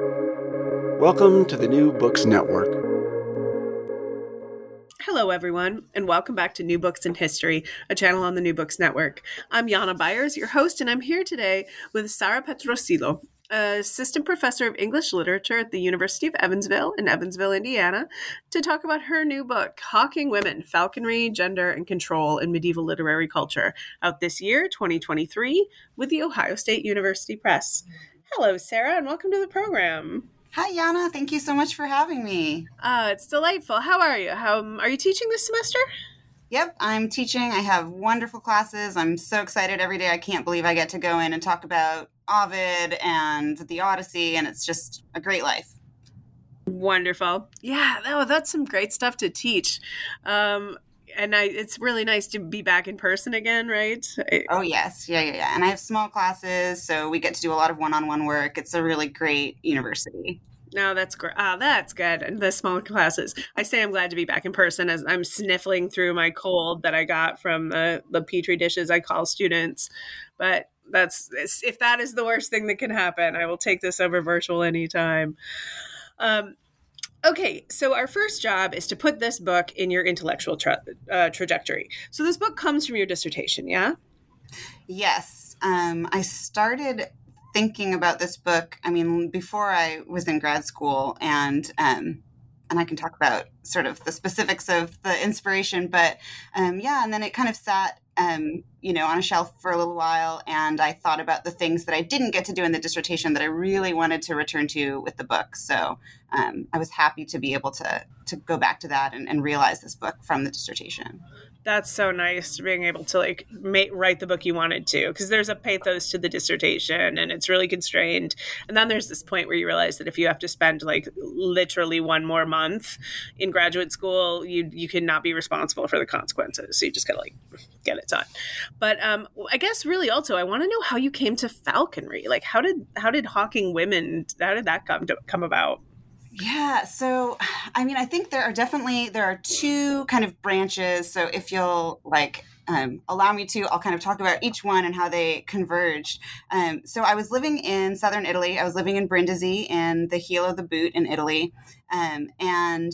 Welcome to the New Books Network. Hello, everyone, and welcome back to New Books in History, a channel on the New Books Network. I'm Jana Byars, your host, and I'm here today with Sara Petrosillo, assistant professor of English literature at the University of Evansville in Evansville, Indiana, to talk about her new book, Hawking Women Falconry, Gender, and Control in Medieval Literary Culture, out this year, 2023, with the Ohio State University Press. Hello, Sara, and welcome to the program. Hi, Jana. Thank you so much for having me. Uh, it's delightful. How are you? How are you teaching this semester? Yep, I'm teaching. I have wonderful classes. I'm so excited every day. I can't believe I get to go in and talk about Ovid and the Odyssey, and it's just a great life. Wonderful. Yeah, oh, that's some great stuff to teach. Um, and I, it's really nice to be back in person again, right? Oh yes, yeah, yeah, yeah. And I have small classes, so we get to do a lot of one-on-one work. It's a really great university. No, oh, that's great. Ah, that's good. And the small classes. I say I'm glad to be back in person as I'm sniffling through my cold that I got from the the petri dishes I call students. But that's if that is the worst thing that can happen, I will take this over virtual anytime. Um, Okay, so our first job is to put this book in your intellectual tra- uh, trajectory. So this book comes from your dissertation, yeah? Yes. Um, I started thinking about this book. I mean, before I was in grad school, and um, and I can talk about sort of the specifics of the inspiration, but um, yeah, and then it kind of sat um, you know, on a shelf for a little while, and I thought about the things that I didn't get to do in the dissertation that I really wanted to return to with the book. So um, I was happy to be able to to go back to that and, and realize this book from the dissertation that's so nice being able to like make, write the book you wanted to because there's a pathos to the dissertation and it's really constrained. And then there's this point where you realize that if you have to spend like literally one more month in graduate school you you cannot be responsible for the consequences. So you just gotta like get it done. But um i guess really also i want to know how you came to falconry. Like how did how did hawking women how did that come to come about yeah, so I mean, I think there are definitely there are two kind of branches. So if you'll like um, allow me to, I'll kind of talk about each one and how they converged. Um, so I was living in southern Italy. I was living in Brindisi in the heel of the boot in Italy, um, and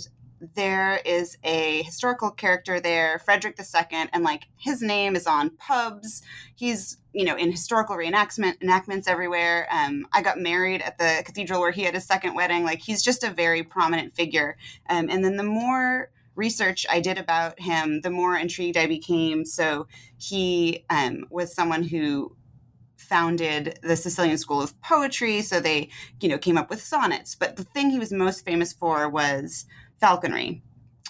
there is a historical character there, Frederick II, and like his name is on pubs. He's you know in historical reenactment enactments everywhere. Um, I got married at the cathedral where he had his second wedding. Like he's just a very prominent figure. Um, and then the more research I did about him, the more intrigued I became. So he um, was someone who founded the Sicilian School of Poetry. So they, you know, came up with sonnets. But the thing he was most famous for was falconry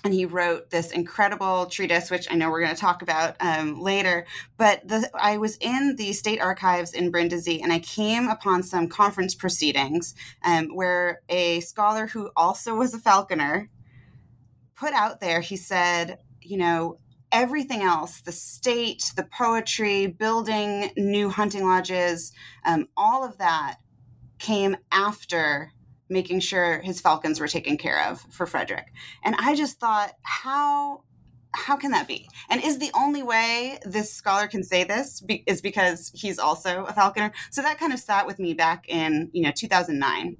and he wrote this incredible treatise, which I know we're going to talk about um, later. But the, I was in the state archives in Brindisi, and I came upon some conference proceedings um, where a scholar who also was a falconer put out there. He said, you know. Everything else, the state, the poetry, building new hunting lodges, um, all of that came after making sure his falcons were taken care of for Frederick. And I just thought, how how can that be? And is the only way this scholar can say this be, is because he's also a falconer? So that kind of sat with me back in you know 2009.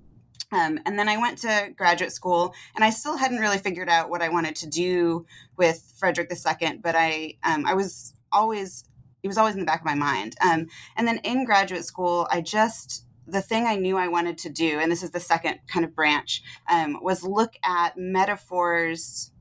Um, and then I went to graduate school, and I still hadn't really figured out what I wanted to do with Frederick II. But I um, I was always it was always in the back of my mind. Um, and then in graduate school, I just the thing I knew I wanted to do, and this is the second kind of branch, um, was look at metaphors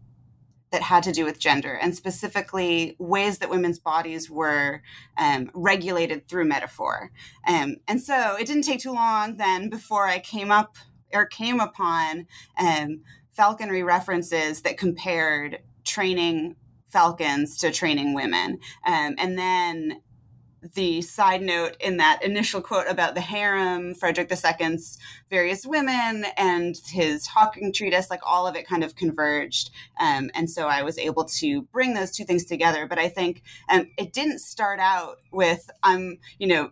that had to do with gender and specifically ways that women's bodies were um, regulated through metaphor. Um, and so it didn't take too long then before I came up or came upon um, falconry references that compared training falcons to training women. Um, and then the side note in that initial quote about the harem, Frederick II's various women, and his Hawking treatise, like all of it kind of converged. Um, and so I was able to bring those two things together. But I think um, it didn't start out with, I'm, um, you know,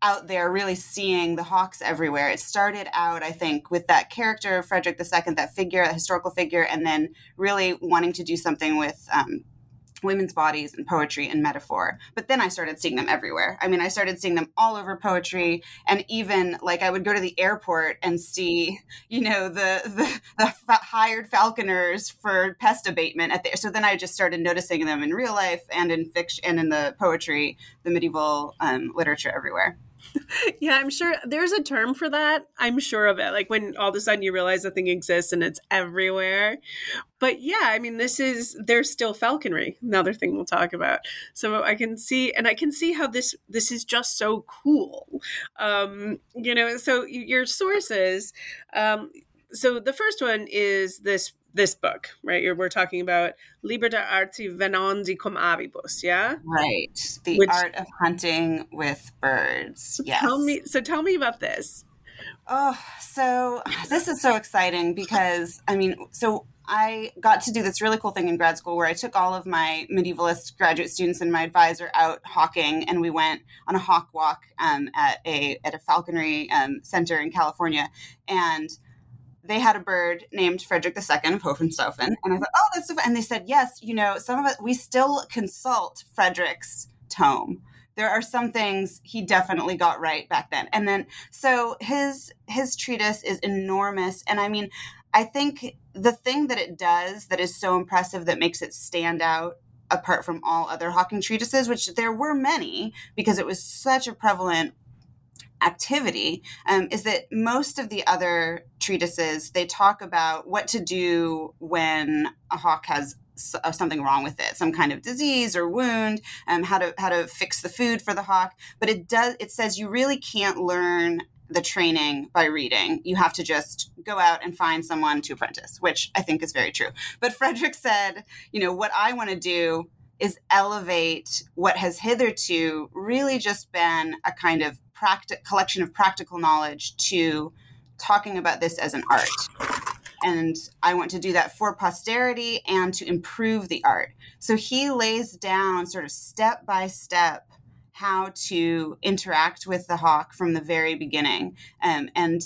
out there really seeing the hawks everywhere. It started out, I think, with that character, Frederick II, that figure, a historical figure, and then really wanting to do something with. Um, women's bodies and poetry and metaphor. But then I started seeing them everywhere. I mean, I started seeing them all over poetry, and even like I would go to the airport and see, you know, the the, the hired falconers for pest abatement at there. So then I just started noticing them in real life and in fiction and in the poetry, the medieval um, literature everywhere. yeah, I'm sure there's a term for that. I'm sure of it. Like when all of a sudden you realize a thing exists and it's everywhere. But yeah, I mean, this is there's still falconry. Another thing we'll talk about. So I can see, and I can see how this this is just so cool. Um, you know, so your sources. Um, so the first one is this this book, right? You're, we're talking about Liber de Arte Venandi cum Avibus, yeah? Right. The Which, art of hunting with birds. Yes. Tell me, so tell me about this. Oh, so this is so exciting because, I mean, so I got to do this really cool thing in grad school where I took all of my medievalist graduate students and my advisor out hawking, and we went on a hawk walk um, at a at a falconry um, center in California, and they had a bird named Frederick II of Hohenstaufen. And I thought, oh, that's so fun. And they said, yes, you know, some of us, we still consult Frederick's tome. There are some things he definitely got right back then. And then, so his, his treatise is enormous. And I mean, I think the thing that it does that is so impressive that makes it stand out apart from all other hawking treatises, which there were many because it was such a prevalent activity um, is that most of the other treatises they talk about what to do when a hawk has uh, something wrong with it some kind of disease or wound um, how to how to fix the food for the hawk. But it does it says you really can't learn the training by reading. You have to just go out and find someone to apprentice which i think is very true. But frederick said you know what i want to do is elevate what has hitherto really just been a kind of collection of practical knowledge to talking about this as an art. And I want to do that for posterity and to improve the art. So he lays down sort of step by step how to interact with the hawk from the very beginning. Um, and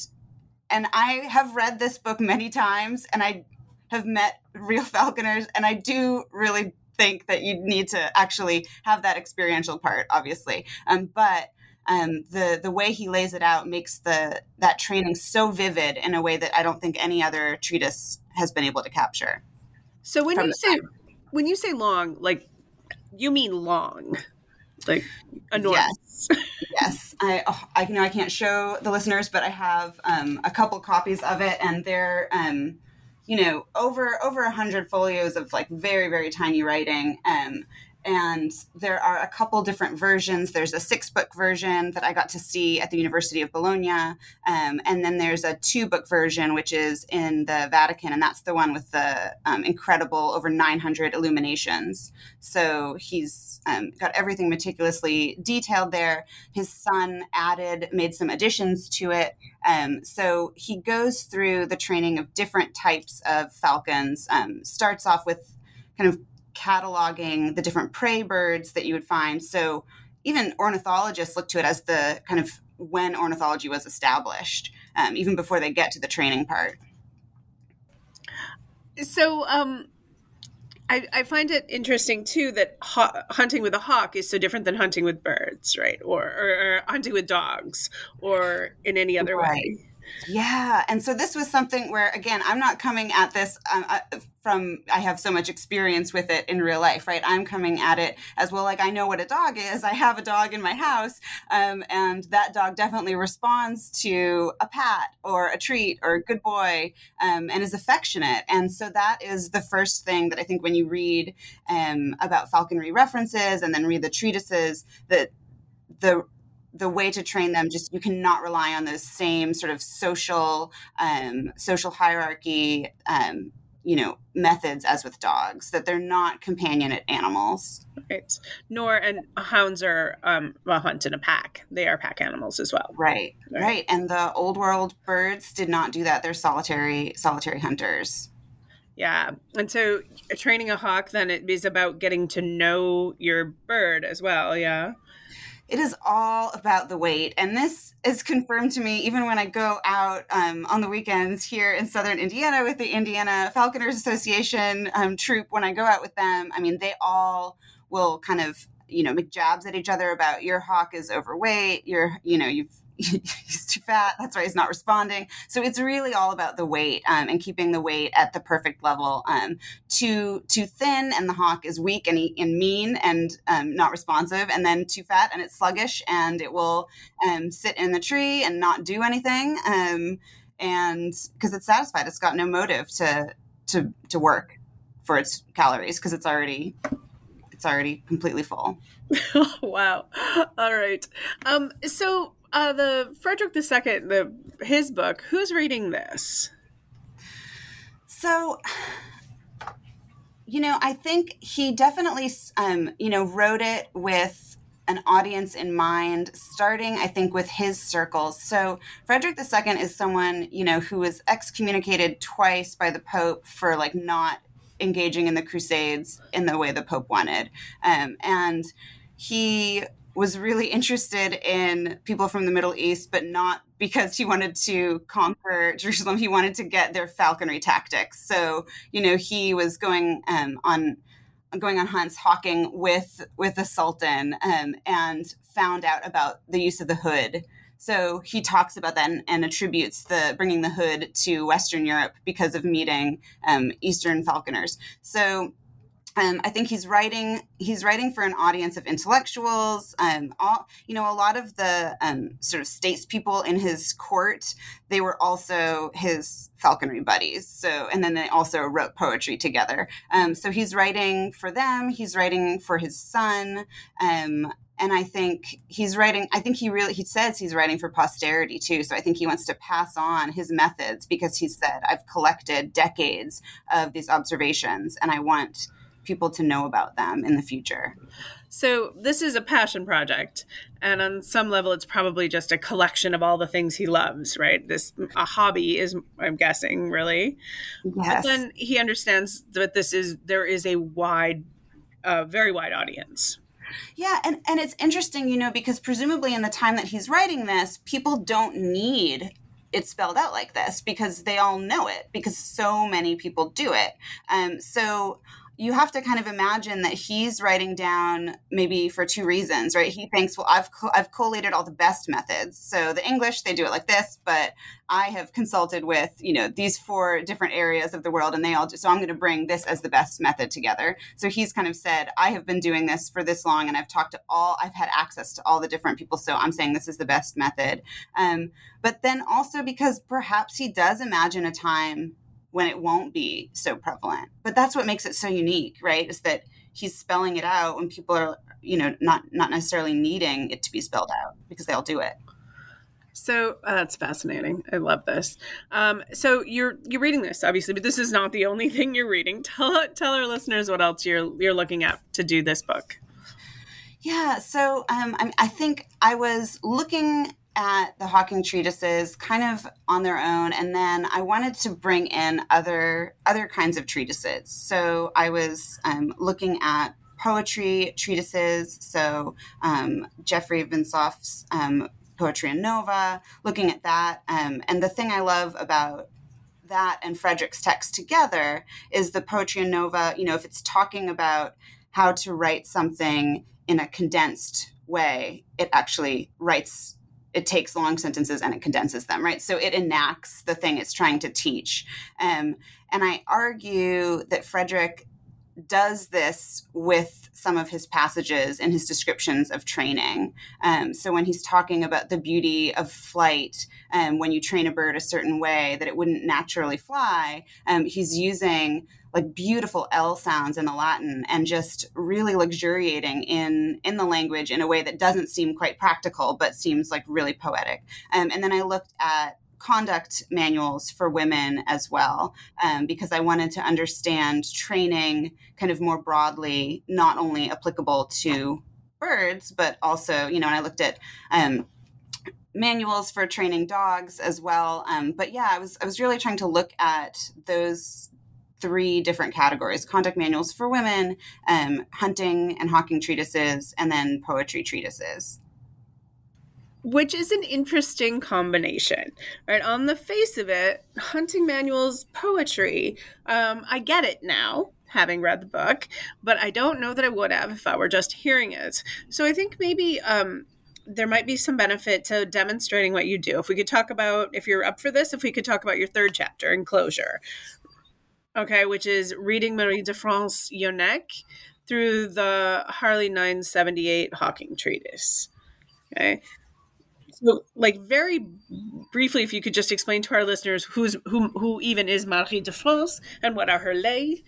and I have read this book many times and I have met real falconers and I do really think that you need to actually have that experiential part, obviously. Um, but um, the the way he lays it out makes the that training so vivid in a way that I don't think any other treatise has been able to capture. So when you say time. when you say long, like you mean long, like enormous. Yes, yes. I oh, I know I can't show the listeners, but I have um, a couple copies of it, and they're um, you know over over a hundred folios of like very very tiny writing um, and there are a couple different versions. There's a six book version that I got to see at the University of Bologna, um, and then there's a two book version which is in the Vatican, and that's the one with the um, incredible over 900 illuminations. So he's um, got everything meticulously detailed there. His son added, made some additions to it. Um, so he goes through the training of different types of falcons. Um, starts off with kind of cataloging the different prey birds that you would find. So even ornithologists look to it as the kind of when ornithology was established, um, even before they get to the training part. So, um, I, I, find it interesting too that ha- hunting with a hawk is so different than hunting with birds, right? Or, or, or hunting with dogs, or in any other right. way. Yeah. And so this was something where, again, I'm not coming at this um, uh, from, I have so much experience with it in real life, right? I'm coming at it as well, like I know what a dog is. I have a dog in my house, um, and that dog definitely responds to a pat or a treat or a good boy um, and is affectionate. And so that is the first thing that I think when you read um, about falconry references and then read the treatises, that the the way to train them just you cannot rely on those same sort of social um, social hierarchy um, you know methods as with dogs that they're not companionate animals. Right. Nor and hounds are um well hunt in a pack. They are pack animals as well. Right, right. right. And the old world birds did not do that. They're solitary solitary hunters. Yeah. And so training a hawk then it is about getting to know your bird as well, yeah. It is all about the weight. And this is confirmed to me even when I go out um, on the weekends here in southern Indiana with the Indiana Falconers Association um, troop. When I go out with them, I mean, they all will kind of you know make jabs at each other about your hawk is overweight you're you know you've he's too fat. That's why he's not responding. So it's really all about the weight um, and keeping the weight at the perfect level. Um, too too thin and the hawk is weak and, and mean and um, not responsive, and then too fat and it's sluggish and it will um, sit in the tree and not do anything. Um, and because it's satisfied, it's got no motive to to to work for its calories because it's already it's already completely full. wow. All right. Um, so uh, the Frederick II, the his book. Who's reading this? So, you know, I think he definitely, um, you know, wrote it with an audience in mind, starting, I think, with his circles. So, Frederick II is someone, you know, who was excommunicated twice by the Pope for like not engaging in the Crusades in the way the Pope wanted. Um, and he was really interested in people from the Middle East, but not because he wanted to conquer Jerusalem. He wanted to get their falconry tactics. So, you know, he was going um, on going on hunts, hawking with with the Sultan, um, and found out about the use of the hood. So he talks about that and, and attributes the bringing the hood to Western Europe because of meeting um, Eastern falconers. So um, I think he's writing. He's writing for an audience of intellectuals. Um, all you know, a lot of the um, sort of statespeople in his court, they were also his falconry buddies. So, and then they also wrote poetry together. Um, so he's writing for them. He's writing for his son. Um, and I think he's writing. I think he really he says he's writing for posterity too. So I think he wants to pass on his methods because he said I've collected decades of these observations, and I want people to know about them in the future. So this is a passion project, and on some level, it's probably just a collection of all the things he loves. Right? This a hobby is, I'm guessing, really. Yes. But then he understands that this is there is a wide, uh, very wide audience. Yeah, and and it's interesting, you know, because presumably in the time that he's writing this, people don't need it spelled out like this because they all know it because so many people do it. Um, so you have to kind of imagine that he's writing down maybe for two reasons, right? He thinks, well, I've co- I've collated all the best methods. So the English they do it like this, but I have consulted with you know these four different areas of the world, and they all do. So I'm going to bring this as the best method together. So he's kind of said, I have been doing this for this long, and I've talked to all, I've had access to all the different people. So I'm saying this is the best method. Um, but then also because perhaps he does imagine a time when it won't be so prevalent. But that's what makes it so unique, right? Is that he's spelling it out when people are, you know, not not necessarily needing it to be spelled out because they'll do it. So uh, that's fascinating. I love this. Um, so you're you're reading this obviously, but this is not the only thing you're reading. Tell tell our listeners what else you're you're looking at to do this book. Yeah, so um, I, I think I was looking at the Hawking treatises kind of on their own and then I wanted to bring in other other kinds of treatises. So I was um, looking at poetry treatises, so um, Jeffrey Vinsauf's um, and Nova, looking at that. Um, and the thing I love about that and Frederick's text together is the Poetria Nova, you know, if it's talking about how to write something in a condensed way, it actually writes it takes long sentences and it condenses them, right? So it enacts the thing it's trying to teach. Um, and I argue that Frederick does this with some of his passages and his descriptions of training. Um, so when he's talking about the beauty of flight, um, when you train a bird a certain way that it wouldn't naturally fly, um, he's using like beautiful L sounds in the Latin and just really luxuriating in in the language in a way that doesn't seem quite practical but seems like really poetic. Um, and then I looked at conduct manuals for women as well um, because I wanted to understand training kind of more broadly, not only applicable to birds but also you know. And I looked at um, manuals for training dogs as well. Um, but yeah, I was I was really trying to look at those three different categories conduct manuals for women, um, hunting and hawking treatises, and then poetry treatises. Which is an interesting combination, right? On the face of it, Hunting Manual's poetry, um, I get it now, having read the book, but I don't know that I would have if I were just hearing it. So I think maybe um, there might be some benefit to demonstrating what you do. If we could talk about, if you're up for this, if we could talk about your third chapter, Enclosure, okay, which is reading Marie de France Yonec through the Harley 978 Hawking Treatise. Okay. So, like, very briefly, if you could just explain to our listeners who's who, who even is Marie de France and what are her lay.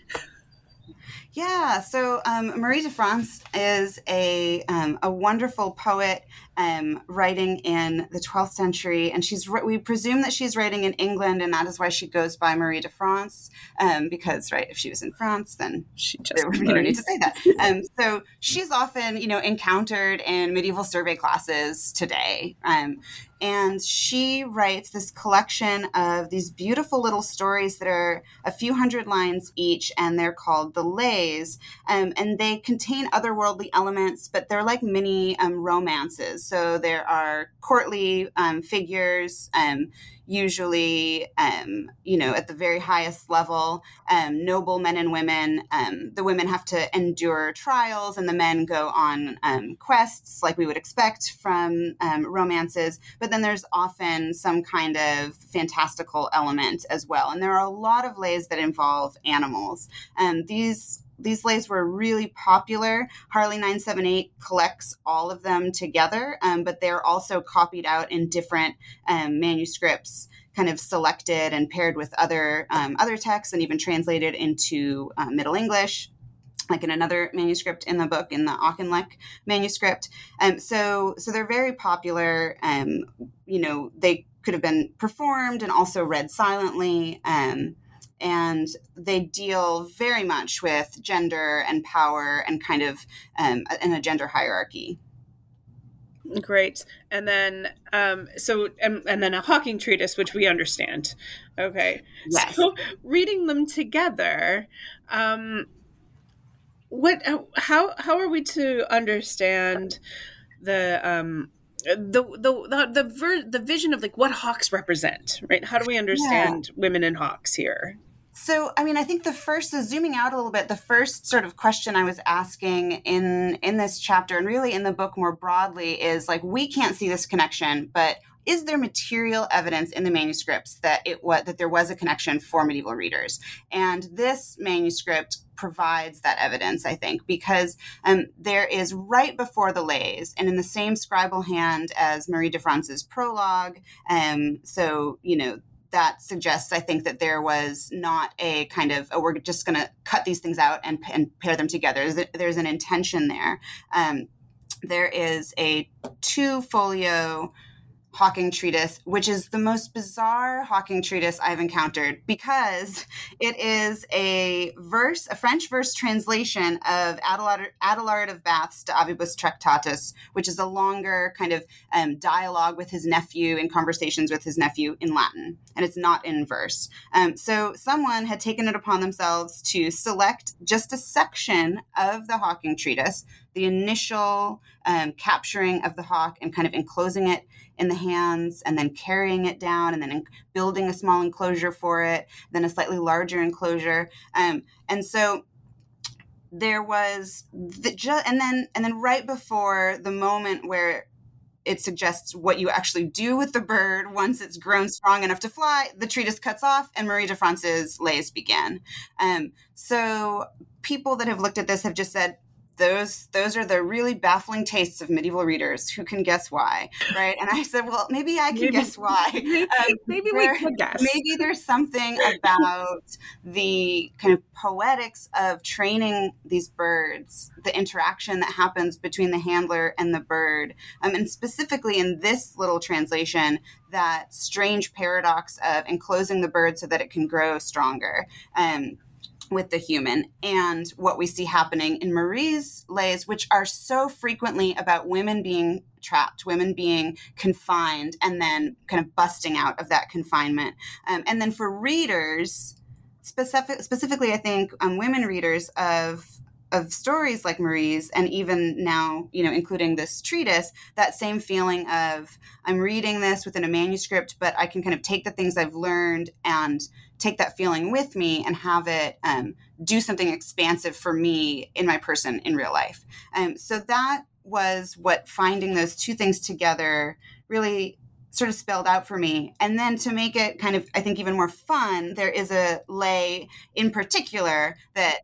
Yeah, so um, Marie de France is a um, a wonderful poet um, writing in the 12th century, and she's we presume that she's writing in England, and that is why she goes by Marie de France, um, because right, if she was in France, then she just we don't need to say that. Um, so she's often you know encountered in medieval survey classes today. Um, and she writes this collection of these beautiful little stories that are a few hundred lines each, and they're called the Lays. Um, and they contain otherworldly elements, but they're like mini um, romances. So there are courtly um, figures um, usually, um, you know, at the very highest level, um, noble men and women. Um, the women have to endure trials, and the men go on um, quests, like we would expect from um, romances. But then there's often some kind of fantastical element as well. And there are a lot of lays that involve animals. Um, these these lays were really popular. Harley 978 collects all of them together, um, but they're also copied out in different um, manuscripts, kind of selected and paired with other um, other texts, and even translated into uh, Middle English. Like in another manuscript in the book, in the Auchinleck manuscript, um, so so they're very popular. Um, you know, they could have been performed and also read silently. Um, and they deal very much with gender and power and kind of um, in a gender hierarchy. Great, and then um, so and, and then a Hawking treatise, which we understand. Okay, yes. So reading them together, um, what how how are we to understand the um the the the the, ver- the vision of like what hawks represent right how do we understand yeah. women and hawks here so, I mean, I think the first, so zooming out a little bit, the first sort of question I was asking in in this chapter, and really in the book more broadly, is like we can't see this connection, but is there material evidence in the manuscripts that it was that there was a connection for medieval readers? And this manuscript provides that evidence, I think, because um, there is right before the lays, and in the same scribal hand as Marie de France's prologue. Um, so you know that suggests, I think, that there was not a kind of, oh, we're just going to cut these things out and, and pair them together. There's, an intention there. Um, there is a two folio Hawking treatise, which is the most bizarre Hawking treatise I've encountered because it is a verse, a French verse translation of Adelard, Adelard of Bath's De Avibus Tractatus, which is a longer kind of um, dialogue with his nephew and conversations with his nephew in Latin, and it's not in verse. Um, so someone had taken it upon themselves to select just a section of the Hawking treatise, the initial um, capturing of the hawk and kind of enclosing it in the hands and then carrying it down and then building a small enclosure for it, then a slightly larger enclosure. Um, and so there was the ju- and then and then right before the moment where it suggests what you actually do with the bird once it's grown strong enough to fly. The treatise cuts off, and Marie de France's lays begin. Um, so people that have looked at this have just said those those are the really baffling tastes of medieval readers. Who can guess why right? And i said well maybe i can maybe, guess why. um, maybe there, we could guess. maybe there's something about the kind of poetics of training these birds the interaction that happens between the handler and the bird um, and specifically in this little translation that strange paradox of enclosing the bird so that it can grow stronger. Um, with the human and what we see happening in Marie's lays, which are so frequently about women being trapped, women being confined, and then kind of busting out of that confinement. Um, and then for readers, specific, specifically, I think um, women readers of of stories like Marie's, and even now, you know, including this treatise, that same feeling of I'm reading this within a manuscript, but I can kind of take the things I've learned and take that feeling with me and have it um, do something expansive for me in my person in real life. Um, so that was what finding those two things together really sort of spelled out for me. And then to make it kind of, I think, even more fun, there is a lay in particular that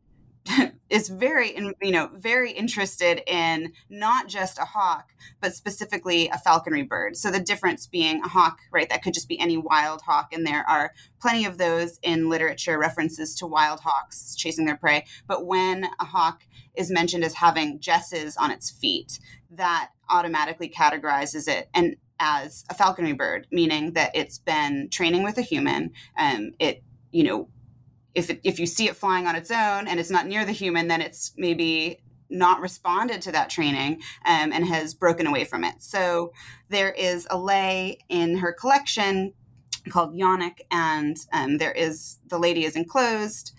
is very you know very interested in not just a hawk but specifically a falconry bird so the difference being a hawk right that could just be any wild hawk and there are plenty of those in literature references to wild hawks chasing their prey but when a hawk is mentioned as having jesses on its feet that automatically categorizes it and as a falconry bird, meaning that it's been training with a human. Um, it, you know, if it, if you see it flying on its own and it's not near the human, then it's maybe not responded to that training um, and has broken away from it. So there is a lay in her collection called Yonec, and um, there is the lady is enclosed.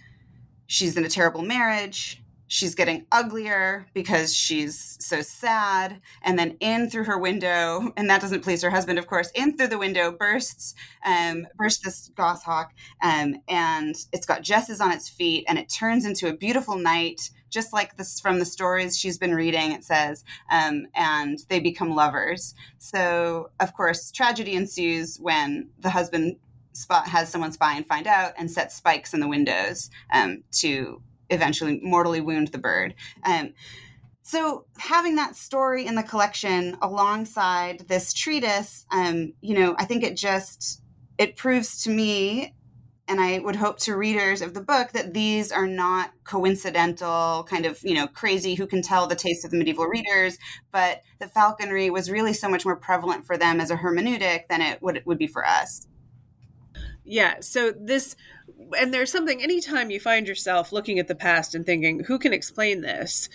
She's in a terrible marriage she's getting uglier because she's so sad. And then in through her window and that doesn't please her husband of course in through the window bursts um, bursts this goshawk um, and it's got jesses on its feet and it turns into a beautiful knight just like this from the stories she's been reading it says um, and they become lovers. So of course tragedy ensues when the husband spot has someone spy and find out and set spikes in the windows um, to eventually mortally wound the bird. Um, so having that story in the collection alongside this treatise, um, you know, I think it just it proves to me and I would hope to readers of the book that these are not coincidental, kind of, you know, crazy who can tell the taste of the medieval readers, but the falconry was really so much more prevalent for them as a hermeneutic than it would, would be for us. Yeah. So this, and there's something, anytime you find yourself looking at the past and thinking, who can explain this?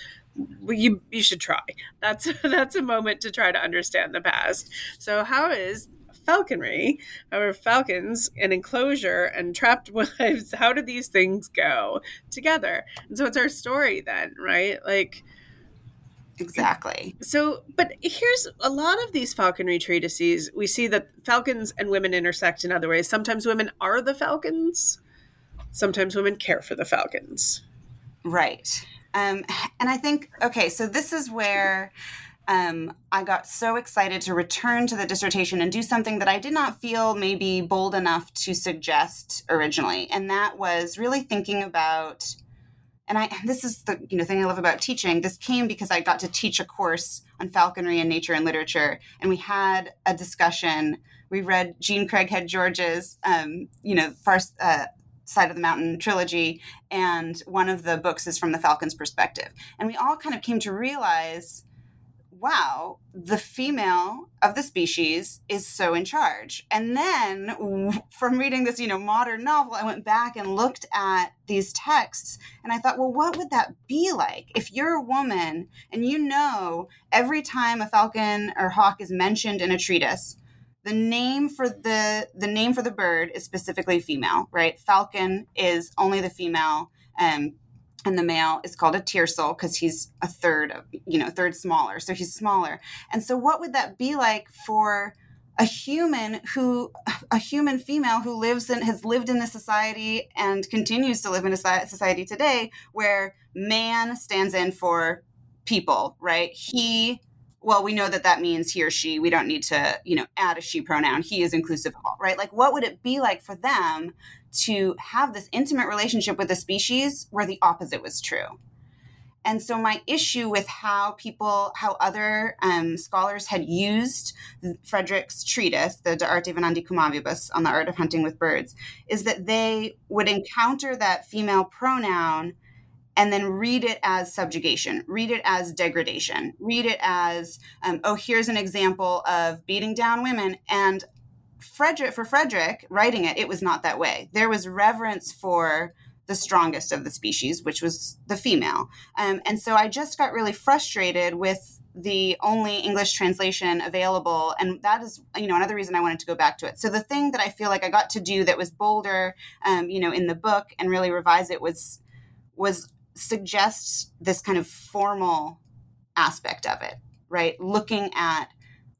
Well, you you should try. That's that's a moment to try to understand the past. So how is falconry, our falcons, an enclosure, and trapped wives? How do these things go together? And so it's our story then, right? Like Exactly. So, but here's a lot of these falconry treatises. We see that falcons and women intersect in other ways. Sometimes women are the falcons, sometimes women care for the falcons. Right. Um, and I think, okay, so this is where um, I got so excited to return to the dissertation and do something that I did not feel maybe bold enough to suggest originally. And that was really thinking about and I this is the you know thing I love about teaching. This came because I got to teach a course on falconry and nature and literature, and we had a discussion. We read Jean Craighead George's um, you know far uh, side of the mountain trilogy, and one of the books is from the falcon's perspective, and we all kind of came to realize wow, the female of the species is so in charge. And then from reading this, you know, modern novel, I went back and looked at these texts and I thought, well, what would that be like if you're a woman and you know every time a falcon or hawk is mentioned in a treatise, the name for the the name for the bird is specifically female, right? Falcon is only the female. Um, and the male is called a tiercel because he's a third of you know third smaller so he's smaller. And so what would that be like for a human who a human female who lives in has lived in this society and continues to live in a society today where man stands in for people right? He well we know that that means he or she we don't need to you know add a she pronoun he is inclusive of all right like what would it be like for them to have this intimate relationship with a species where the opposite was true. And so, my issue with how people, how other um, scholars had used Frederick's treatise, the De Arte Venandi cum Avibus, on the art of hunting with birds, is that they would encounter that female pronoun and then read it as subjugation, read it as degradation, read it as, um, oh, here's an example of beating down women. And Frederick for Frederick writing it, it was not that way. There was reverence for the strongest of the species, which was the female. Um, and so I just got really frustrated with the only English translation available. And that is, you know, another reason I wanted to go back to it. So the thing that I feel like I got to do that was bolder, um, you know, in the book and really revise it was was suggests this kind of formal aspect of it, right? Looking at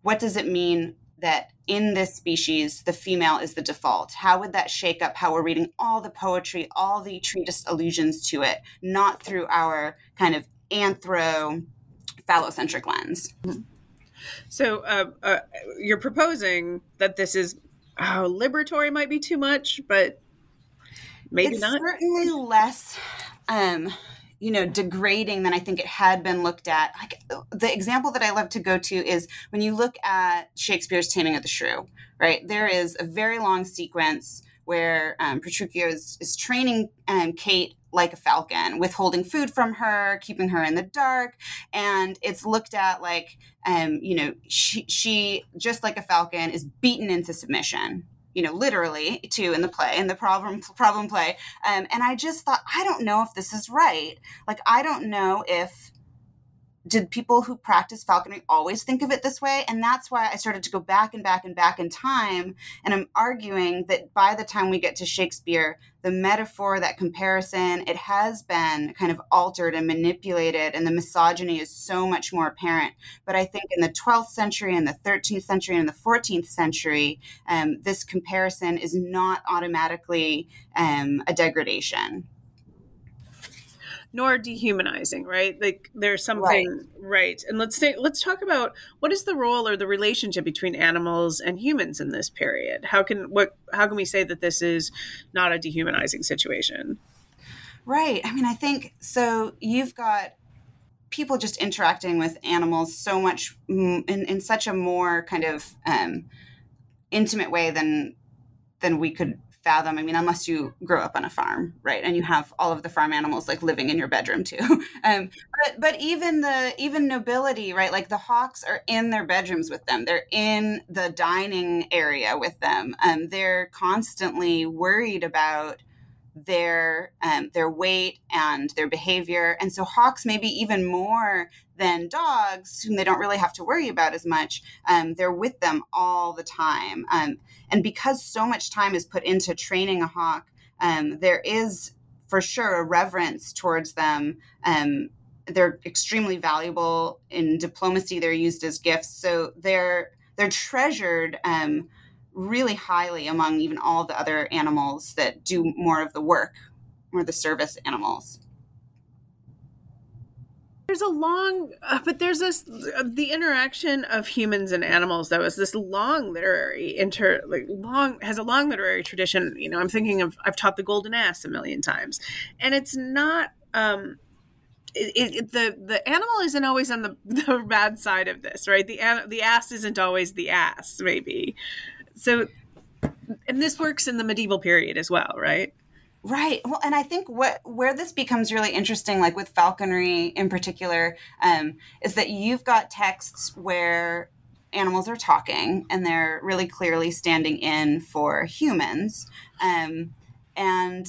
what does it mean that in this species the female is the default? How would that shake up how we're reading all the poetry all the treatise allusions to it not through our kind of anthro phallocentric lens? So uh, uh, you're proposing that this is oh, liberatory might be too much but maybe it's not? certainly less um you know degrading than i think it had been looked at. Like the example that i love to go to is when you look at shakespeare's taming of the shrew right? There is a very long sequence where um, Petruchio is, is training um, Kate like a falcon, withholding food from her, keeping her in the dark, and it's looked at like, um, you know, she, she just like a falcon is beaten into submission, you know, literally too in the play, in the problem problem play. Um, and I just thought, I don't know if this is right. Like, I don't know if did people who practice falconry always think of it this way? And that's why I started to go back and back and back in time. And I'm arguing that by the time we get to Shakespeare, the metaphor, that comparison, it has been kind of altered and manipulated, and the misogyny is so much more apparent. But I think in the 12th century and the 13th century and the 14th century, um, this comparison is not automatically um, a degradation nor dehumanizing, right? Like there's something right. right. And let's say let's talk about what is the role or the relationship between animals and humans in this period. How can what how can we say that this is not a dehumanizing situation? Right. I mean, I think so you've got people just interacting with animals so much in, in such a more kind of um, intimate way than than we could fathom. I mean, unless you grow up on a farm, right, and you have all of the farm animals like living in your bedroom too. um, but but even the even nobility, right? Like the hawks are in their bedrooms with them. They're in the dining area with them. Um, they're constantly worried about their um, their weight and their behavior. And so hawks maybe even more than dogs whom they don't really have to worry about as much um, they're with them all the time. Um, and because so much time is put into training a hawk um, there is for sure a reverence towards them. Um, they're extremely valuable in diplomacy. They're used as gifts. So they're they're treasured um, really highly among even all the other animals that do more of the work or the service animals. There's a long uh, but there's this uh, the interaction of humans and animals that was this long literary inter like long has a long literary tradition. You know i'm thinking of i've taught the golden ass a million times. And it's not um it, it, the the animal isn't always on the, the bad side of this, right? The the ass isn't always the ass, maybe so and this works in the medieval period as well right Right. Well, and I think what where this becomes really interesting, like with falconry in particular, um, is that you've got texts where animals are talking and they're really clearly standing in for humans, um, and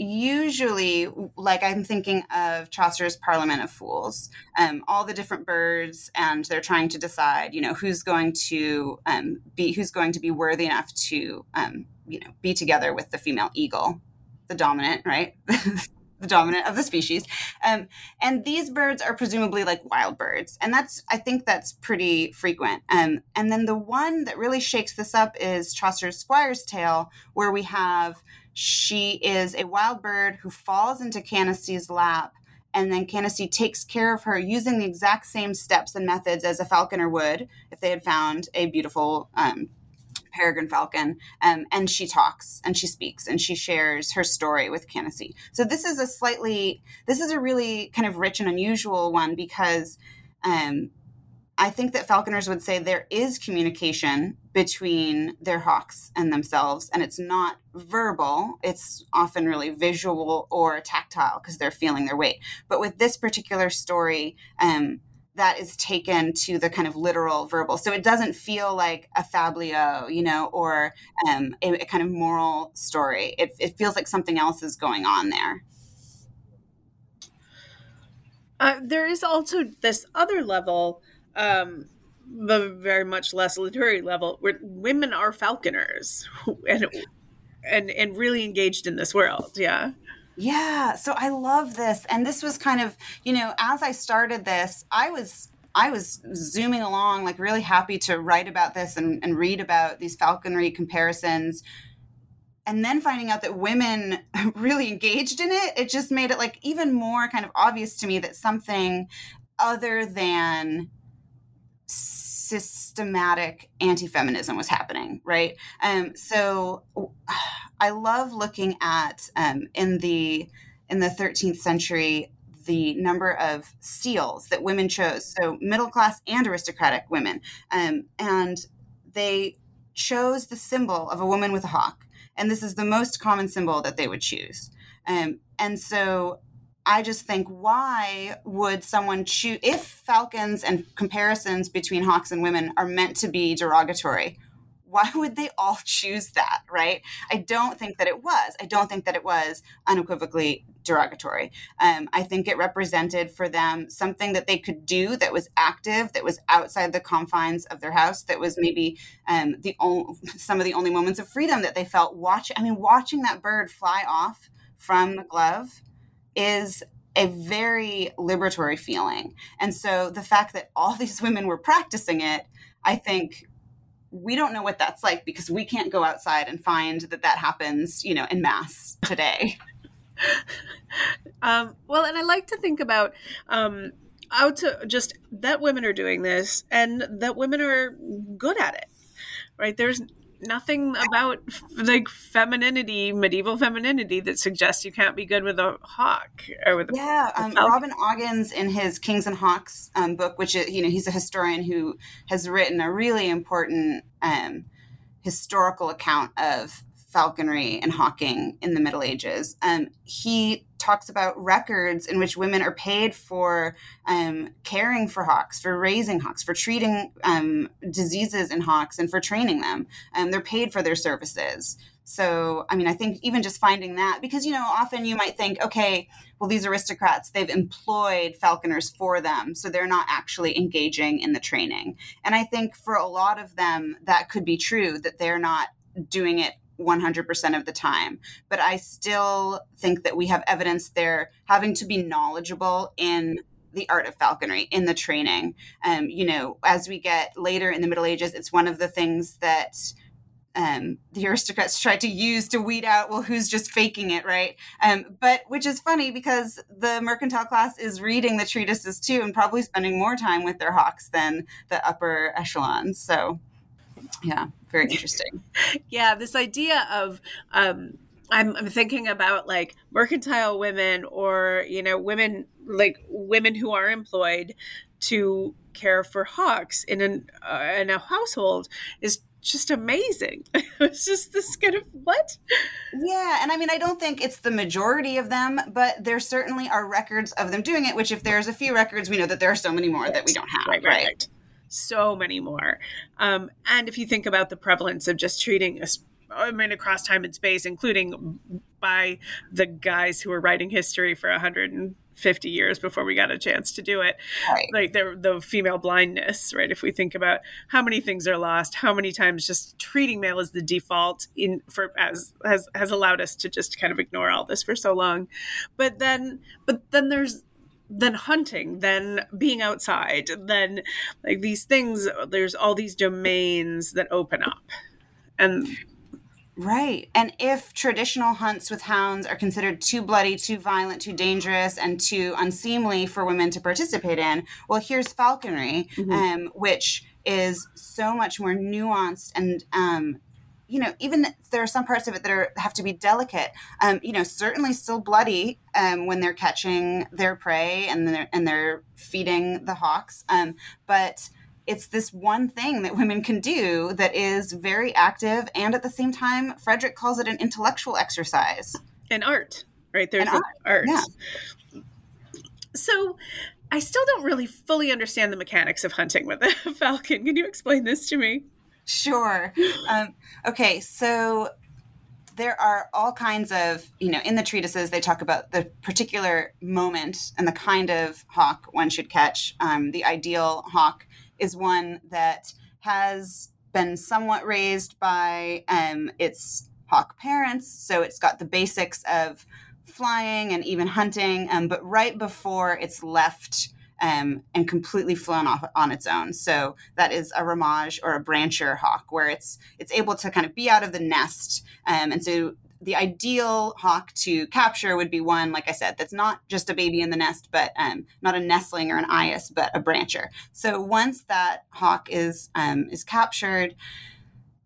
usually like i'm thinking of chaucer's parliament of fowls um, all the different birds and they're trying to decide you know who's going to um, be who's going to be worthy enough to um, you know be together with the female eagle the dominant right the dominant of the species. Um, and these birds are presumably like wild birds and that's i think that's pretty frequent. Um, and then the one that really shakes this up is chaucer's squire's tale where we have she is a wild bird who falls into Canacee's lap, and then Canacie takes care of her using the exact same steps and methods as a falconer would if they had found a beautiful um, peregrine falcon. Um, and she talks and she speaks and she shares her story with Canacee. So this is a slightly, this is a really kind of rich and unusual one because um, I think that falconers would say there is communication between their hawks and themselves, and it's not verbal. It's often really visual or tactile because they're feeling their weight. But with this particular story, um, that is taken to the kind of literal verbal. So it doesn't feel like a fabliau, you know, or um, a, a, kind of moral story. It, it feels like something else is going on there. Uh, there is also this other level um, the very much less literary level, where women are falconers and and and really engaged in this world. Yeah. Yeah, so I love this. And this was kind of, you know, as I started this, I was I was zooming along, like really happy to write about this and, and read about these falconry comparisons. And then finding out that women really engaged in it, it just made it like even more kind of obvious to me that something other than systematic anti-feminism was happening right? Um, so i love looking at um, in the in the 13th century the number of seals that women chose so middle class and aristocratic women um, and they chose the symbol of a woman with a hawk and this is the most common symbol that they would choose. Um, and so I just think, why would someone choose if falcons and comparisons between hawks and women are meant to be derogatory? Why would they all choose that, right? I don't think that it was. I don't think that it was unequivocally derogatory. Um, I think it represented for them something that they could do that was active, that was outside the confines of their house, that was maybe um, the only, some of the only moments of freedom that they felt watching. I mean, watching that bird fly off from the glove is a very liberatory feeling. And so the fact that all these women were practicing it, I think we don't know what that's like because we can't go outside and find that that happens, you know, in mass today. um, well, and I like to think about um, how to just that women are doing this and that women are good at it, right? There's nothing about like femininity, medieval femininity, that suggests you can't be good with a hawk or with yeah. A um, Robin Oggins in his Kings and Hawks um, book, which is, you know he's a historian who has written a really important um, historical account of falconry and hawking in the Middle Ages. Um, he talks about records in which women are paid for um, caring for hawks, for raising hawks, for treating um, diseases in hawks, and for training them. Um, they're paid for their services. So, I mean, I think even just finding that, because, you know, often you might think, okay, well, these aristocrats, they've employed falconers for them. So they're not actually engaging in the training. And I think for a lot of them, that could be true, that they're not doing it 100% of the time. But I still think that we have evidence there having to be knowledgeable in the art of falconry, in the training. Um, you know, as we get later in the Middle Ages, it's one of the things that um, the aristocrats tried to use to weed out, well, who's just faking it, right? Um, but which is funny because the mercantile class is reading the treatises too and probably spending more time with their hawks than the upper echelons. So yeah very interesting yeah this idea of um I'm, I'm thinking about like mercantile women or you know women like women who are employed to care for hawks in an uh, in a household is just amazing. it's just this kind of what? Yeah, and I mean, I don't think it's the majority of them, but there certainly are records of them doing it. Which, if there's a few records, we know that there are so many more that we don't have. Right, right. right so many more. Um, and if you think about the prevalence of just treating a I mean, across time and space, including by the guys who were writing history for 150 years before we got a chance to do it. Right. Like the, the female blindness, right? If we think about how many things are lost, how many times just treating male as the default in for as has has allowed us to just kind of ignore all this for so long. But then, but then there's than hunting, than being outside, than like these things. There's all these domains that open up, and Right. And if traditional hunts with hounds are considered too bloody, too violent, too dangerous, and too unseemly for women to participate in, well, here's falconry, mm-hmm. um, which is so much more nuanced and um, you know, even there are some parts of it that are have to be delicate. Um, you know, certainly still bloody um, when they're catching their prey and they're and they're feeding the hawks. Um, but it's this one thing that women can do that is very active and at the same time, Frederick calls it an intellectual exercise. An art, right? There's an art. art. Yeah. So I still don't really fully understand the mechanics of hunting with a falcon. Can you explain this to me? Sure. Um, okay, so there are all kinds of, you know, in the treatises, they talk about the particular moment and the kind of hawk one should catch. Um, the ideal hawk is one that has been somewhat raised by um, its hawk parents. So it's got the basics of flying and even hunting, um, but right before it's left um, and completely flown off on its own. So that is a ramage or a brancher hawk, where it's it's able to kind of be out of the nest, um, and so the ideal hawk to capture would be one, like I said, that's not just a baby in the nest, but um, not a nestling or an eyas, but a brancher. So once that hawk is um, is captured,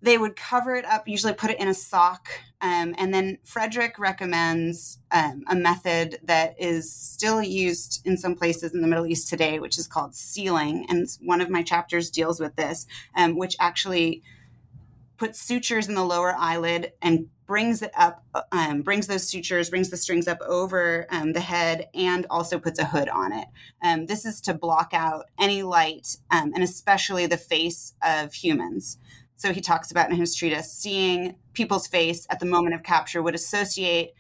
they would cover it up, usually put it in a sock. Um, and then Frederick recommends um, a method that is still used in some places in the Middle East today, which is called seeling. And one of my chapters deals with this, um, which actually puts sutures in the lower eyelid and brings it up, um, brings those sutures, brings the strings up over um, the head, and also puts a hood on it. Um, this is to block out any light, and especially the face of humans. So he talks about in his treatise seeing people's face at the moment of capture would associate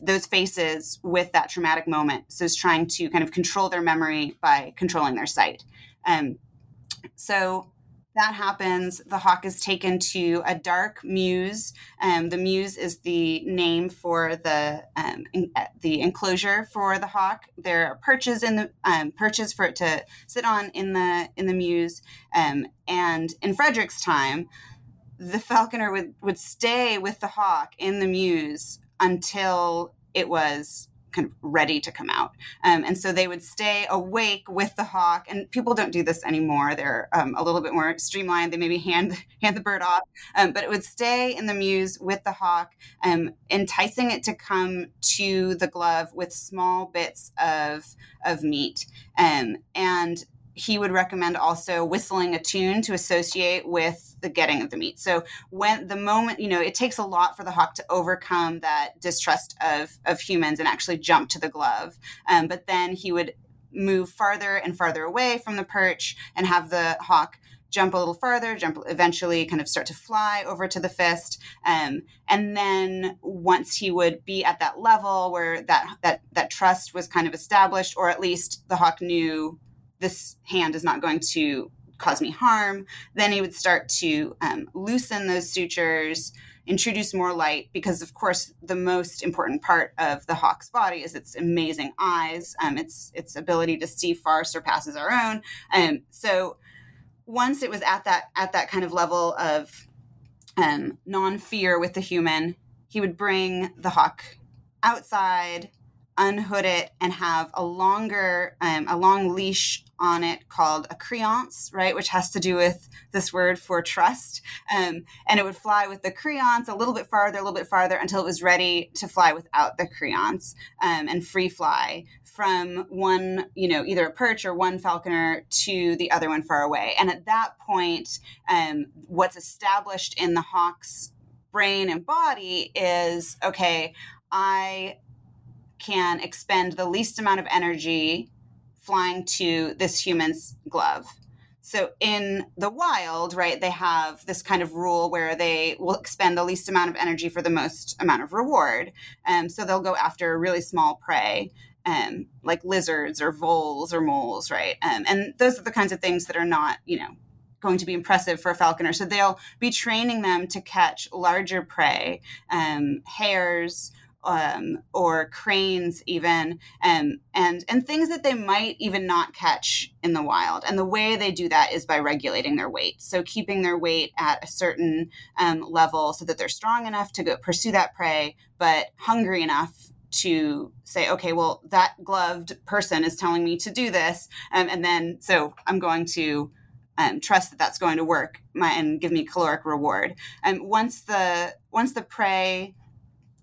those faces with that traumatic moment. So he's trying to kind of control their memory by controlling their sight. Um, so that happens. The hawk is taken to a dark mews. Um, the mews is the name for the um, in, uh, the enclosure for the hawk. There are perches in the um, perches for it to sit on in the in the mews. Um, and in Frederick's time, the falconer would would stay with the hawk in the mews until it was kind of ready to come out. Um, and so they would stay awake with the hawk. And people don't do this anymore. They're um, a little bit more streamlined. They maybe hand hand the bird off, um, but it would stay in the mews with the hawk, um, enticing it to come to the glove with small bits of of meat. Um, and he would recommend also whistling a tune to associate with the getting of the meat. So when the moment, you know, it takes a lot for the hawk to overcome that distrust of of humans and actually jump to the glove. Um, but then he would move farther and farther away from the perch and have the hawk jump a little farther, jump eventually kind of start to fly over to the fist. Um, and then once he would be at that level where that that that trust was kind of established, or at least the hawk knew this hand is not going to cause me harm. Then he would start to um, loosen those sutures, introduce more light, because of course the most important part of the hawk's body is its amazing eyes. Um, its its ability to see far surpasses our own. Um, so once it was at that at that kind of level of um, non fear with the human, he would bring the hawk outside unhood it and have a longer um, a long leash on it called a creance right which has to do with this word for trust. Um, and it would fly with the creance a little bit farther a little bit farther until it was ready to fly without the creance um, and free fly from one you know either a perch or one falconer to the other one far away. And at that point um, what's established in the hawk's brain and body is okay I can expend the least amount of energy flying to this human's glove. So in the wild, right, they have this kind of rule where they will expend the least amount of energy for the most amount of reward. Um, so they'll go after really small prey, um, like lizards or voles or moles, right? Um, and those are the kinds of things that are not, you know, going to be impressive for a falconer. So they'll be training them to catch larger prey, um, hares, um, or cranes even um, and and things that they might even not catch in the wild and the way they do that is by regulating their weight so keeping their weight at a certain um, level so that they're strong enough to go pursue that prey but hungry enough to say okay well that gloved person is telling me to do this um, and then so i'm going to um, trust that that's going to work my, and give me caloric reward. And um, once the once the prey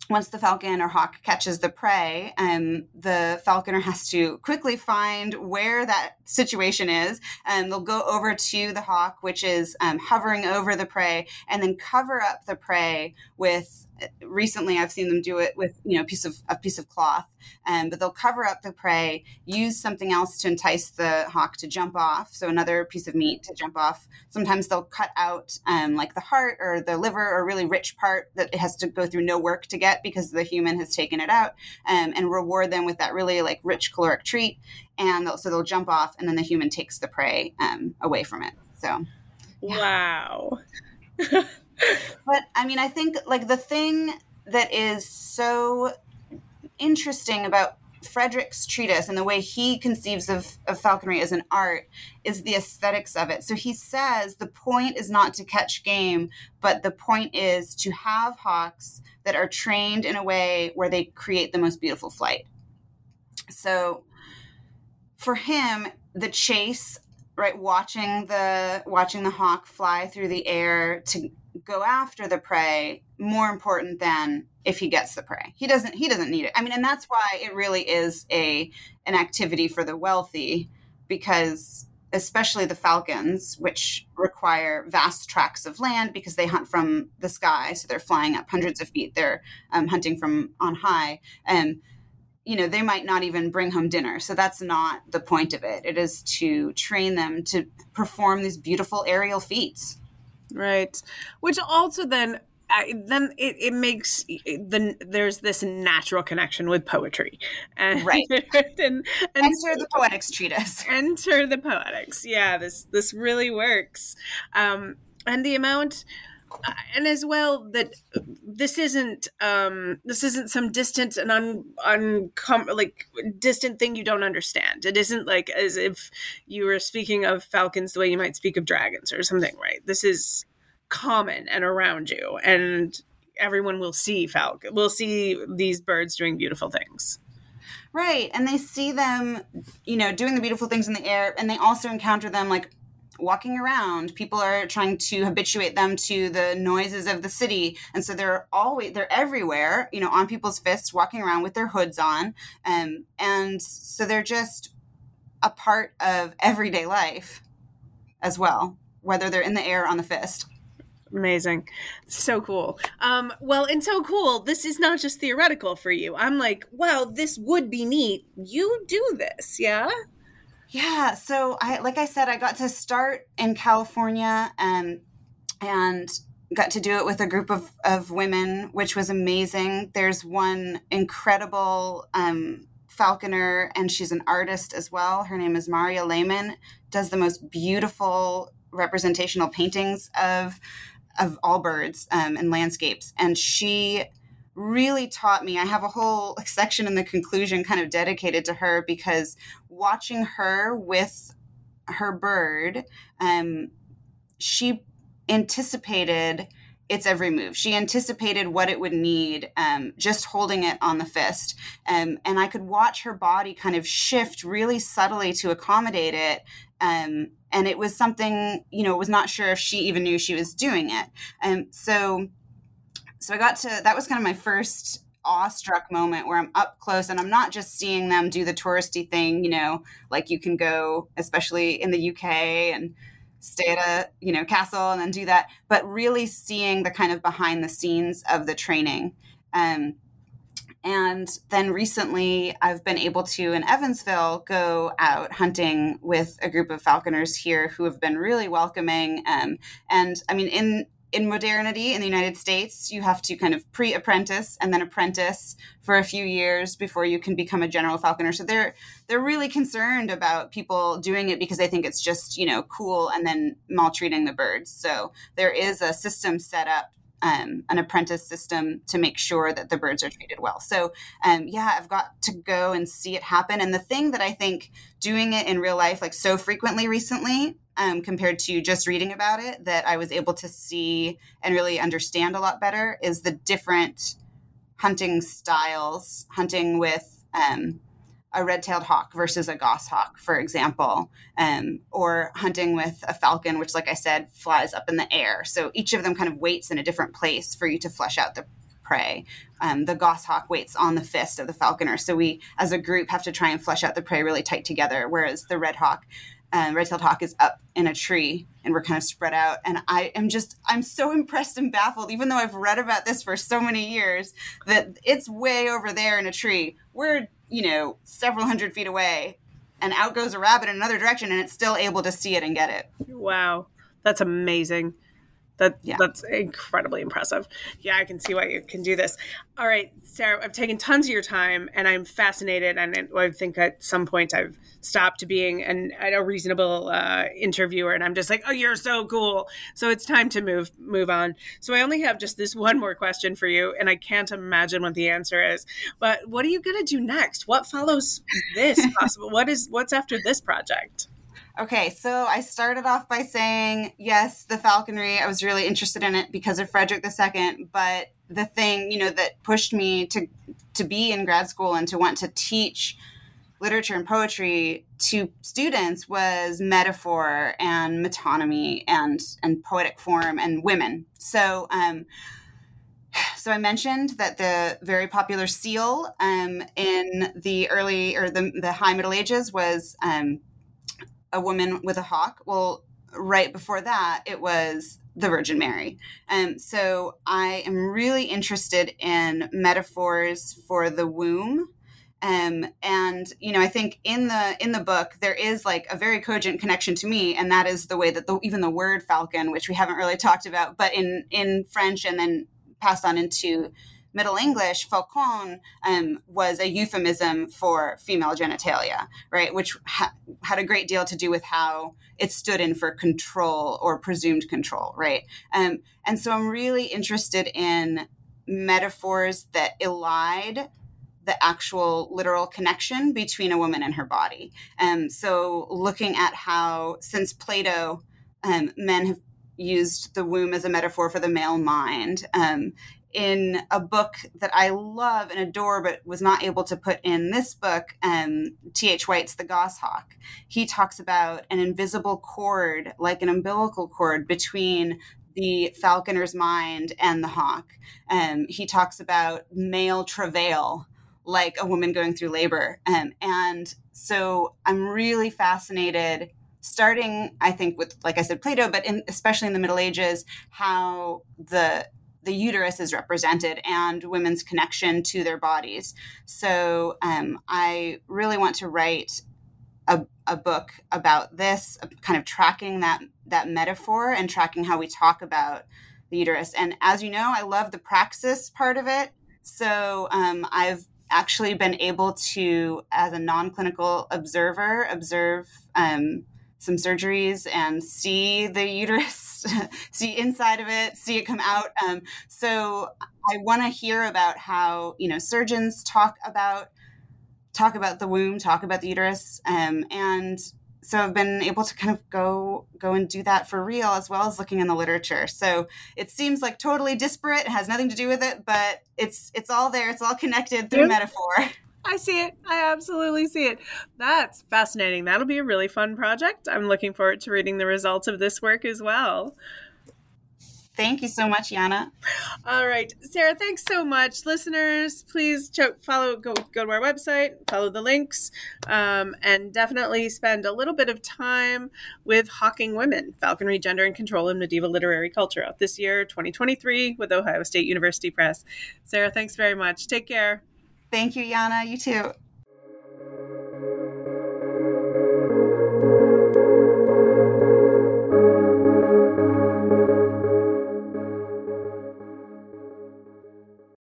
once the falcon or hawk catches the prey, um, the falconer has to quickly find where that situation is. And they'll go over to the hawk, which is um, hovering over the prey, and then cover up the prey with recently I've seen them do it with you know a piece of a piece of cloth, um, but they'll cover up the prey, use something else to entice the hawk to jump off, so another piece of meat to jump off. Sometimes they'll cut out um, like the heart or the liver or really rich part that it has to go through no work to get because the human has taken it out, um, and reward them with that really like rich caloric treat, and they'll, so they'll jump off, and then the human takes the prey um, away from it. So, yeah. wow. but I mean, I think like the thing that is so interesting about Frederick's treatise and the way he conceives of, of falconry as an art is the aesthetics of it. So he says the point is not to catch game, but the point is to have hawks that are trained in a way where they create the most beautiful flight. So for him, the chase, right, watching the watching the hawk fly through the air to go after the prey more important than if he gets the prey. He doesn't he doesn't need it. I mean, and that's why it really is a an activity for the wealthy because especially the falcons which require vast tracts of land because they hunt from the sky. So they're flying up hundreds of feet. They're um, hunting from on high. And you know they might not even bring home dinner. So that's not the point of it. It is to train them to perform these beautiful aerial feats right? Which also then I, then it, it makes the there's this natural connection with poetry. And, right. and, and enter the poetics treatise. Enter the poetics. Yeah this this really works. Um and the amount and as well that this isn't um this isn't some distant and un, like distant thing you don't understand. It isn't like as if you were speaking of falcons the way you might speak of dragons or something right? This is common and around you and everyone will see falcon will see these birds doing beautiful things. Right and they see them you know doing the beautiful things in the air and they also encounter them like walking around people are trying to habituate them to the noises of the city and so they're always they're everywhere you know on people's fists walking around with their hoods on um, and so they're just a part of everyday life as well whether they're in the air on the fist Amazing. So cool. Um, well, and so cool, this is not just theoretical for you. I'm like, wow, this would be neat. You do this, yeah? Yeah. So I like I said, I got to start in California and and got to do it with a group of, of women, which was amazing. There's one incredible um, falconer, and she's an artist as well. Her name is Maria Lehman, does the most beautiful representational paintings of of all birds um, and landscapes. And she really taught me. I have a whole section in the conclusion kind of dedicated to her because watching her with her bird, um, she anticipated its every move. She anticipated what it would need um, just holding it on the fist. Um, and I could watch her body kind of shift really subtly to accommodate it. Um, and it was something you know was not sure if she even knew she was doing it and so so i got to that was kind of my first awestruck moment where i'm up close and i'm not just seeing them do the touristy thing you know like you can go especially in the uk and stay at a you know castle and then do that but really seeing the kind of behind the scenes of the training um, and then recently, I've been able to, in Evansville, go out hunting with a group of falconers here who have been really welcoming. Um, and I mean, in in modernity in the United States, you have to kind of pre-apprentice and then apprentice for a few years before you can become a general falconer. So they're they're really concerned about people doing it because they think it's just you know cool and then maltreating the birds. So there is a system set up um, an apprentice system to make sure that the birds are treated well. So, um, yeah, I've got to go and see it happen. And the thing that I think doing it in real life, like so frequently recently, um, compared to just reading about it, that I was able to see and really understand a lot better is the different hunting styles, hunting with um, a red-tailed hawk versus a goshawk, for example, um, or hunting with a falcon, which, like I said, flies up in the air. So each of them kind of waits in a different place for you to flesh out the prey. Um, the goshawk waits on the fist of the falconer. So we, as a group, have to try and flesh out the prey really tight together. Whereas the red hawk, um, red-tailed hawk, is up in a tree, and we're kind of spread out. And I am just, I'm so impressed and baffled, even though I've read about this for so many years, that it's way over there in a tree. We're you know, several hundred feet away, and out goes a rabbit in another direction, and it's still able to see it and get it. Wow, that's amazing. That yeah. that's incredibly impressive. Yeah, I can see why you can do this. All right, Sara, I've taken tons of your time, and I'm fascinated. And I think at some point I've stopped being an a reasonable uh, interviewer, and I'm just like, oh, you're so cool. So it's time to move move on. So I only have just this one more question for you, and I can't imagine what the answer is. But what are you going to do next? What follows this? Possible? what is what's after this project? Okay, so I started off by saying, yes, the falconry, I was really interested in it because of Frederick II, but the thing, you know, that pushed me to to be in grad school and to want to teach literature and poetry to students was metaphor and metonymy and and poetic form and women. So um so I mentioned that the very popular seal um, in the early or the, the High Middle Ages was um, a woman with a hawk. Well, right before that, it was the Virgin Mary. And um, so I am really interested in metaphors for the womb. Um, and you know, I think in the in the book there is like a very cogent connection to me, and that is the way that the, even the word falcon, which we haven't really talked about, but in in French and then passed on into Middle English, falcon um, was a euphemism for female genitalia, right? Which ha- had a great deal to do with how it stood in for control or presumed control, right? Um, and so I'm really interested in metaphors that elide the actual literal connection between a woman and her body. Um, so looking at how, since Plato, um, men have used the womb as a metaphor for the male mind. Um, in a book that I love and adore, but was not able to put in this book, um, T.H. White's The Goshawk. He talks about an invisible cord, like an umbilical cord, between the falconer's mind and the hawk. Um, he talks about male travail, like a woman going through labor. Um, and so I'm really fascinated starting i think with like i said plato but in, especially in the middle ages how the the uterus is represented and women's connection to their bodies. So um, I really want to write a, a book about this, kind of tracking that that metaphor and tracking how we talk about the uterus. And as you know, I love the praxis part of it. So um, I've actually been able to, as a non-clinical observer, observe um, some surgeries and see the uterus, see inside of it, see it come out. Um, so I want to hear about how you know surgeons talk about talk about the womb, talk about the uterus, um, and so I've been able to kind of go go and do that for real as well as looking in the literature. So it seems like totally disparate, it has nothing to do with it, but it's it's all there, it's all connected through metaphor. I see it. I absolutely see it. That's fascinating. That'll be a really fun project. I'm looking forward to reading the results of this work as well. Thank you so much, Jana. All right, Sara. Thanks so much, listeners. Please follow, go go to our website, follow the links, um, and definitely spend a little bit of time with Hawking Women: Falconry, Gender, and Control in Medieval Literary Culture out this year, 2023, with Ohio State University Press. Sara, thanks very much. Take care. Thank you, Jana. You too.